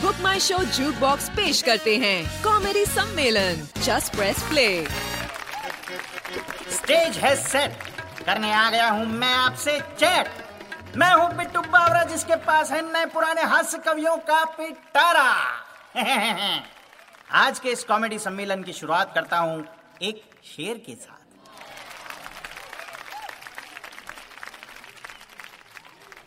Book my show juke box पेश करते हैं। कॉमेडी सम्मेलन। जस्ट प्रेस प्ले स्टेज है सेट करने आ गया हूँ मैं आपसे चैट मैं हूँ बिट्टू बावरा जिसके पास है नए पुराने हास्य कवियों का पिटारा। आज के इस कॉमेडी सम्मेलन की शुरुआत करता हूँ एक शेर के साथ।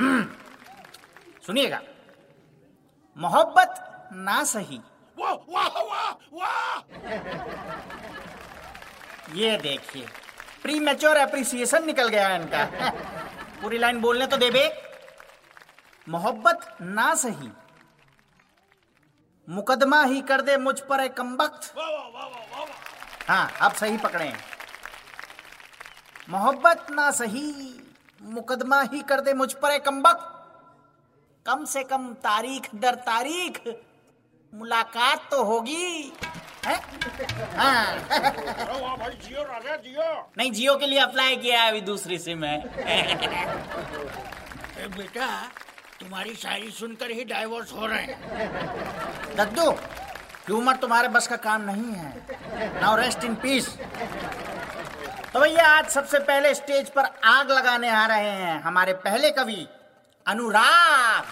हम्म, सुनिएगा। मोहब्बत ना सही। वाह वाह वाह वाह। ये देखिए प्री मेच्योर एप्रिसिएशन निकल गया इनका। पूरी लाइन बोलने तो दे बे मोहब्बत ना सही। मुकदमा ही कर दे मुझ पर एक कमबख्त। हाँ अब सही पकड़े हैं। मोहब्बत ना सही मुकदमा ही कर दे मुझ पर एक कमबख्त। कम से कम तारीख दर तारीख मुलाकात तो होगी। हाँ? भाई जियो राजा जियो नहीं जियो के लिए अप्लाई किया है अभी दूसरी सिम है। ए बेटा तुम्हारी शायरी सुनकर ही डाइवोर्स हो रहे हैं। दद्दू ह्यूमर तुम्हारे बस का काम नहीं है। नाउ रेस्ट इन पीस तो भैया आज सबसे पहले स्टेज पर आग लगाने आ रहे हैं हमारे पहले कवि। अनुराग।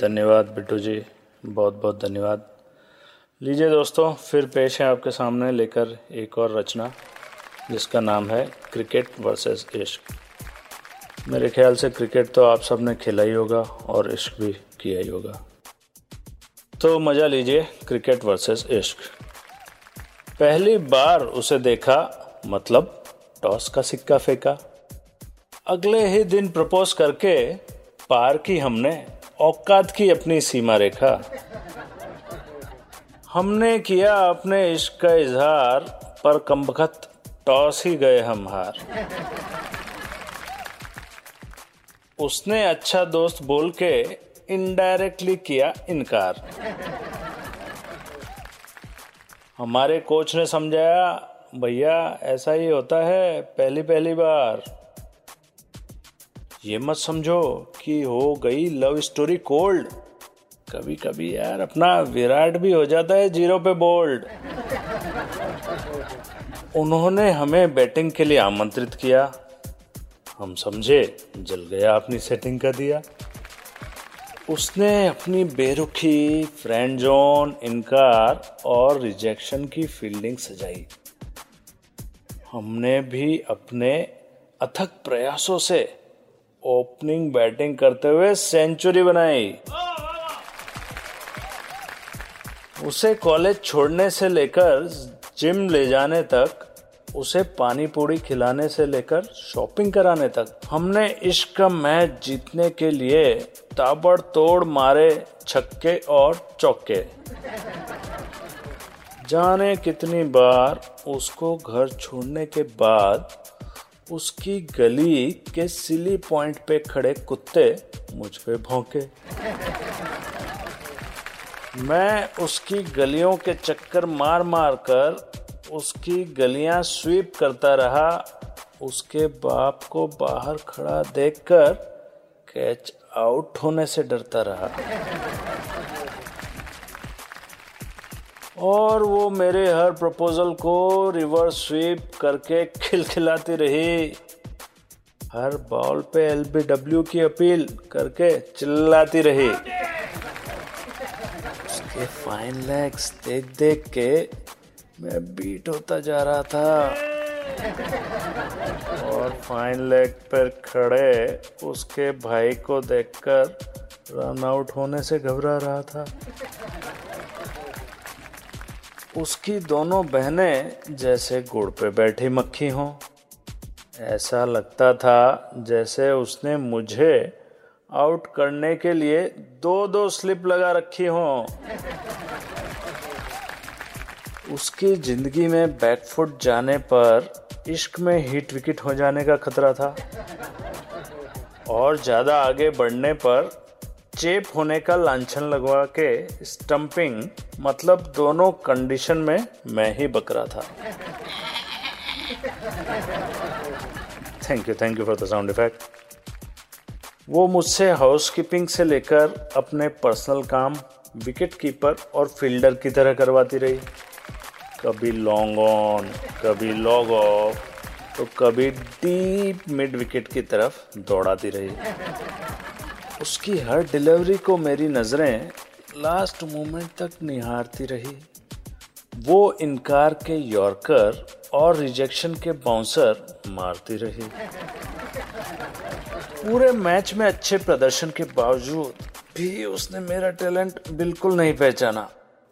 धन्यवाद बिट्टू जी बहुत बहुत धन्यवाद। लीजिए दोस्तों, फिर पेश है आपके सामने लेकर एक और रचना, जिसका नाम है क्रिकेट वर्सेस इश्क। मेरे ख्याल से क्रिकेट तो आप सबने खेला ही होगा और इश्क भी किया ही होगा। तो मज़ा लीजिए क्रिकेट वर्सेस इश्क। पहली बार उसे देखा मतलब टॉस का सिक्का फेंका। अगले ही दिन प्रपोज करके पार की हमने औकात की अपनी सीमा रेखा। हमने किया अपने इश्क का इजहार, पर कमबख्त टॉस ही गए हम हार। उसने अच्छा दोस्त बोल के इनडायरेक्टली किया इनकार। हमारे कोच ने समझाया, भैया, ऐसा ही होता है पहली पहली बार। ये मत समझो कि हो गई लव स्टोरी कोल्ड कभी कभी यार अपना विराट भी हो जाता है ज़ीरो पे बोल्ड उन्होंने हमें बैटिंग के लिए आमंत्रित किया। हम समझे, जल गया अपनी सेटिंग का दिया। उसने अपनी बेरुखी फ्रेंड जोन इनकार और रिजेक्शन की फील्डिंग सजाई। हमने भी अपने अथक प्रयासों से ओपनिंग बैटिंग करते हुए सेंचुरी बनाई। उसे कॉलेज छोड़ने से लेकर जिम ले जाने तक, उसे पानी पूरी खिलाने से लेकर शॉपिंग कराने तक, हमने इश्क का मैच जीतने के लिए ताबड़तोड़ मारे छक्के और चौके। जाने कितनी बार उसको घर छोड़ने के बाद उसकी गली के सिली पॉइंट पे खड़े कुत्ते मुझ पे भौंके। मैं उसकी गलियों के चक्कर मार मार कर उसकी गलियाँ स्वीप करता रहा। उसके बाप को बाहर खड़ा देखकर कैच आउट होने से डरता रहा। और वो मेरे हर प्रपोजल को रिवर्स स्वीप करके खिलखिलाती रही। हर बॉल पे एलबीडब्ल्यू की अपील करके चिल्लाती रही। उसके फाइन लेग्स देख देख के मैं बीट होता जा रहा था। और फाइन लेग पर खड़े उसके भाई को देखकर रन आउट होने से घबरा रहा था। उसकी दोनों बहनें जैसे गुड़ पे बैठी मक्खी हों। ऐसा लगता था जैसे उसने मुझे आउट करने के लिए दो दो स्लिप लगा रखी हों। उसकी ज़िंदगी में बैकफुट जाने पर इश्क में हिट विकेट हो जाने का खतरा था। और ज़्यादा आगे बढ़ने पर चेप होने का लांछन लगवा के स्टंपिंग मतलब दोनों कंडीशन में मैं ही बकरा था। Thank you thank you for the sound effect वो मुझसे हाउसकीपिंग से लेकर अपने पर्सनल काम विकेट कीपर और फील्डर की तरह करवाती रही। कभी लॉन्ग ऑन कभी लॉग ऑफ़ तो कभी डीप मिड विकेट की तरफ़ दौड़ाती रही। उसकी हर डिलीवरी को मेरी नज़रें लास्ट मोमेंट तक निहारती रही। वो इनकार के यॉर्कर और रिजेक्शन के बाउंसर मारती रही। पूरे मैच में अच्छे प्रदर्शन के बावजूद भी उसने मेरा टैलेंट बिल्कुल नहीं पहचाना।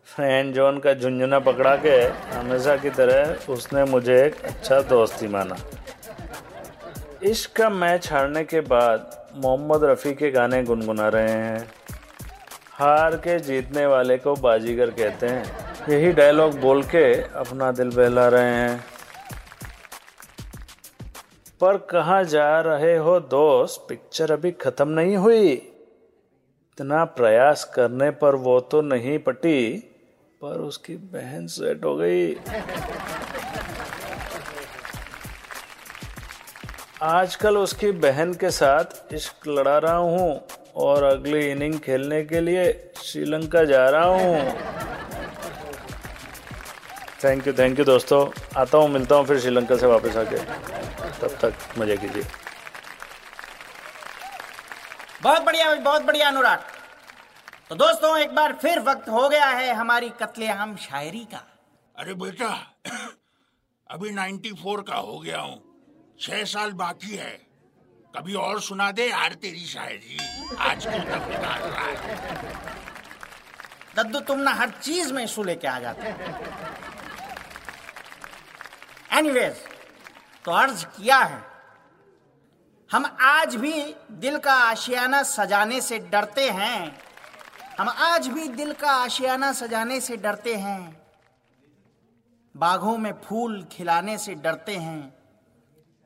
फ्रेंड जोन का झुंझुना पकड़ा के हमेशा की तरह उसने मुझे एक अच्छा दोस्त माना। इश्क का मैच हारने के बाद मोहम्मद रफ़ी के गाने गुनगुना रहे हैं। हार के जीतने वाले को बाजीगर कहते हैं। यही डायलॉग बोल के अपना दिल बहला रहे हैं। पर कहा जा रहे हो दोस्त? पिक्चर अभी खत्म नहीं हुई। इतना प्रयास करने पर वो तो नहीं पटी, पर उसकी बहन सेट हो गई। आजकल उसकी बहन के साथ इश्क लड़ा रहा हूँ और अगली इनिंग खेलने के लिए श्रीलंका जा रहा हूँ। थैंक यू थैंक यू दोस्तों। आता हूँ मिलता हूँ फिर श्रीलंका से वापस आके। तब तक मज़े कीजिए। बहुत बढ़िया बहुत बढ़िया अनुराग। तो दोस्तों एक बार फिर वक्त हो गया है हमारी कत्लेआम शायरी का। अरे बेटा अभी 94 का हो गया हूँ। छह साल बाकी है। कभी और सुना दे यार तेरी शायरी। निकाल दद्दू, तुम ना हर चीज़ में इशू लेके आ जाते। एनीवेज तो अर्ज़ किया है। हम आज भी दिल का आशियाना सजाने से डरते हैं। हम आज भी दिल का आशियाना सजाने से डरते हैं। बाघों में फूल खिलाने से डरते हैं।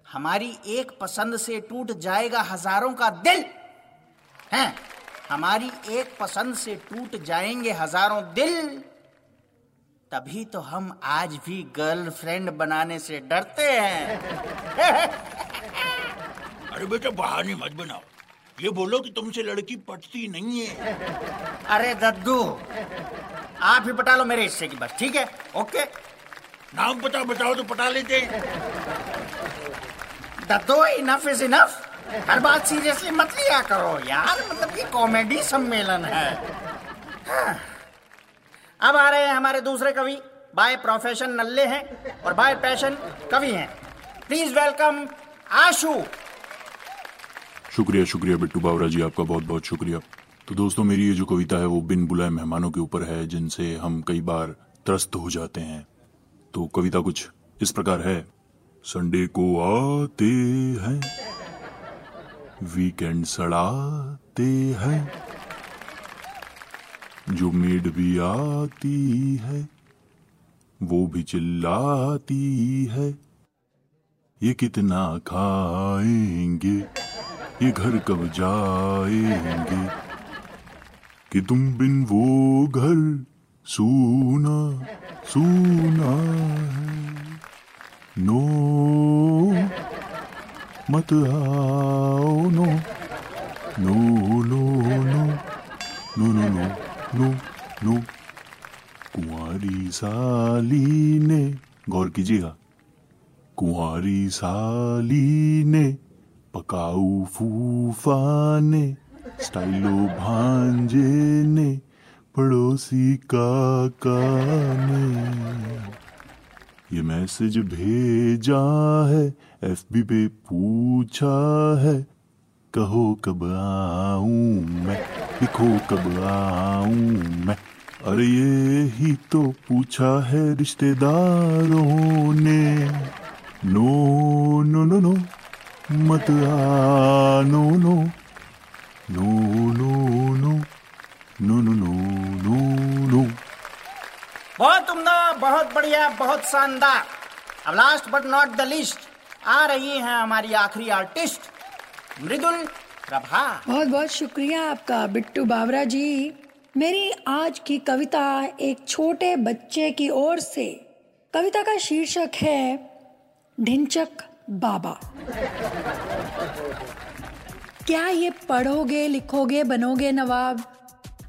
हमारी एक पसंद से टूट जाएगा हज़ारों का दिल। है हमारी एक पसंद से टूट जाएँगे हज़ारों दिल। तभी तो हम आज भी गर्लफ्रेंड बनाने से डरते हैं। अरे बेटा बहाने मत बनाओ। ये बोलो कि तुमसे लड़की पटती नहीं है। अरे दद्दू आप ही पटा लो मेरे हिस्से की बस ठीक है? ओके। नाम पता बताओ तो पटा लेते दद्दू इनफ इज़ इनफ हर बात सीरियसली मत लिया करो यार मतलब ये कॉमेडी सम्मेलन है। हाँ। अब आ रहे हैं हमारे दूसरे कवि। बाय प्रोफेशन नल्ले हैं और बाय पैशन कवि हैं। Please welcome Ashu. शुक्रिया शुक्रिया बिट्टू बावरा जी, आपका बहुत बहुत शुक्रिया। तो दोस्तों, मेरी ये जो कविता है, वो बिन बुलाए मेहमानों के ऊपर है, जिनसे हम कई बार त्रस्त हो जाते हैं। तो कविता कुछ इस प्रकार है। संडे को आते हैं। वीकेंड सड़ाते हैं। जो मेड भी आती है, वो भी चिल्लाती है। ये कितना खाएँगे, ये घर कब जाएँगे? कि तुम बिन वो घर, सूना सूना है। नो। मत आओ no. No no no. No no no no no. कुंवारी साली ने, गौर कीजिएगा। कुंवारी साली ने, पकाऊ फूफा ने, स्टाइलो भांजे ने, पड़ोसी काका ने। ये मैसेज भेजा है एफबी पे पूछा है कहो कब आऊँ मैं लिखो कब आऊँ मैं अरे ये ही तो पूछा है रिश्तेदारों ने नो नो नो नो मत आ no no no no no no no no बहुत उम्दा बहुत बढ़िया, बहुत शानदार, अब last but not the least आ रही है हमारी आखिरी आर्टिस्ट मृदुल प्रभा। बहुत बहुत शुक्रिया आपका, बिट्टू बावरा जी। मेरी आज की कविता एक छोटे बच्चे की ओर से। कविता का शीर्षक है, ढिंचक बाबा। क्या ये पढ़ोगे, लिखोगे, बनोगे नवाब?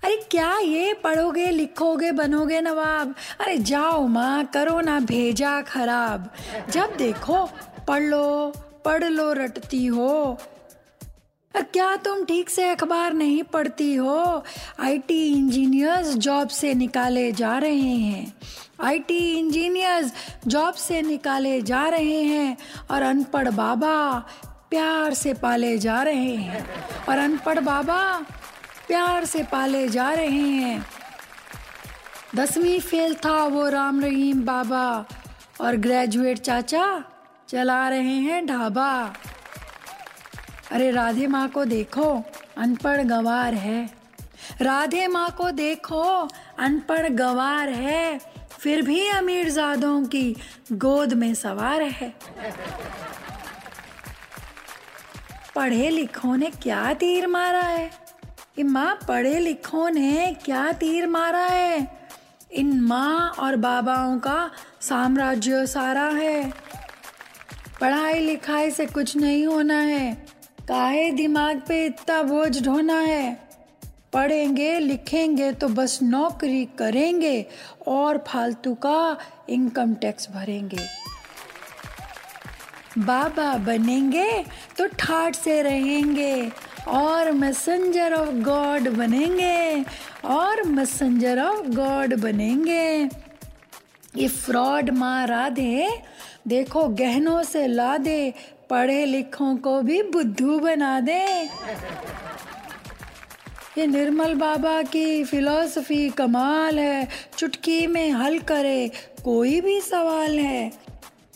अरे क्या ये पढ़ोगे, लिखोगे, बनोगे नवाब? अरे जाओ माँ, करो ना भेजा खराब। जब देखो, पढ़ लो पढ़ लो, रटती हो। क्या तुम ठीक से अखबार नहीं पढ़ती हो? आईटी इंजीनियर्स जॉब से निकाले जा रहे हैं। आईटी इंजीनियर्स जॉब से निकाले जा रहे हैं। और अनपढ़ बाबा प्यार से पाले जा रहे हैं। और अनपढ़ बाबा प्यार से पाले जा रहे हैं। दसवीं फेल था वो राम रहीम बाबा और ग्रेजुएट चाचा चला रहे हैं ढाबा। अरे राधे माँ को देखो, अनपढ़ गवार है। राधे माँ को देखो, अनपढ़ गवार है। फिर भी अमीर जादों की गोद में सवार है। पढ़े लिखों ने क्या तीर मारा है? कि माँ, पढ़े लिखों ने क्या तीर मारा है? इन माँ और बाबाओं का साम्राज्य सारा है। पढ़ाई लिखाई से कुछ नहीं होना है। काहे दिमाग पे इतना बोझ ढोना है? पढ़ेंगे, लिखेंगे तो बस नौकरी करेंगे और फालतू का इनकम टैक्स भरेंगे। बाबा बनेंगे तो ठाट से रहेंगे। और मैसेंजर ऑफ़ गॉड बनेंगे, और मैसेंजर ऑफ़ गॉड बनेंगे। ये फ्रॉड मारा दे, देखो गहनों से ला दे पढ़े लिखों को भी बुद्धू बना दे। ये निर्मल बाबा की फिलॉसफी कमाल है, चुटकी में हल करे, कोई भी सवाल है।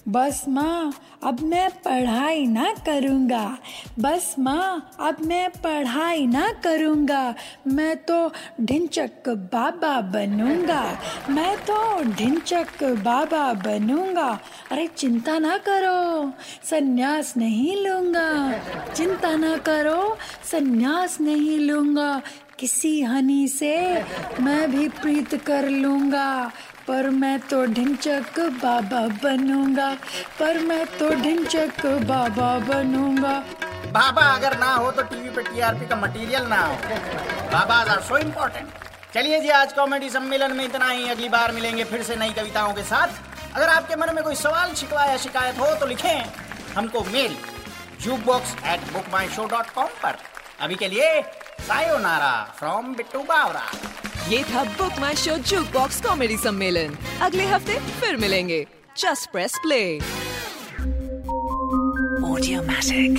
बस माँ, अब मैं पढ़ाई ना करूँगा। बस माँ, अब मैं पढ़ाई ना करूँगा। मैं तो ढिंचक बाबा बनूँगा। मैं तो ढिंचक बाबा बनूँगा। अरे चिंता ना करो, संन्यास नहीं लूँगा। चिंता ना करो, संन्यास नहीं लूँगा। किसी हनी से मैं भी प्रीत कर लूँगा। पर मैं तो ढिंचक बाबा बनूँगा, पर मैं तो ढिंचक बाबा बनूँगा। बाबा अगर ना हो तो टीवी पे टीआरपी का मटेरियल ना हो। बाबा आर सो इम्पोर्टेंट चलिए जी, आज कॉमेडी सम्मेलन में इतना ही। अगली बार मिलेंगे फिर से नई कविताओं के साथ। अगर आपके मन में कोई सवाल शिकवा या शिकायत हो तो लिखें हमको mail juke box at book my show dot com पर। अभी के लिए, सायोनारा फ्रॉम बिट्टू बावरा। ये था book my show juke box comedy सम्मेलन। अगले हफ़्ते फिर मिलेंगे। Just press play Audiomatic.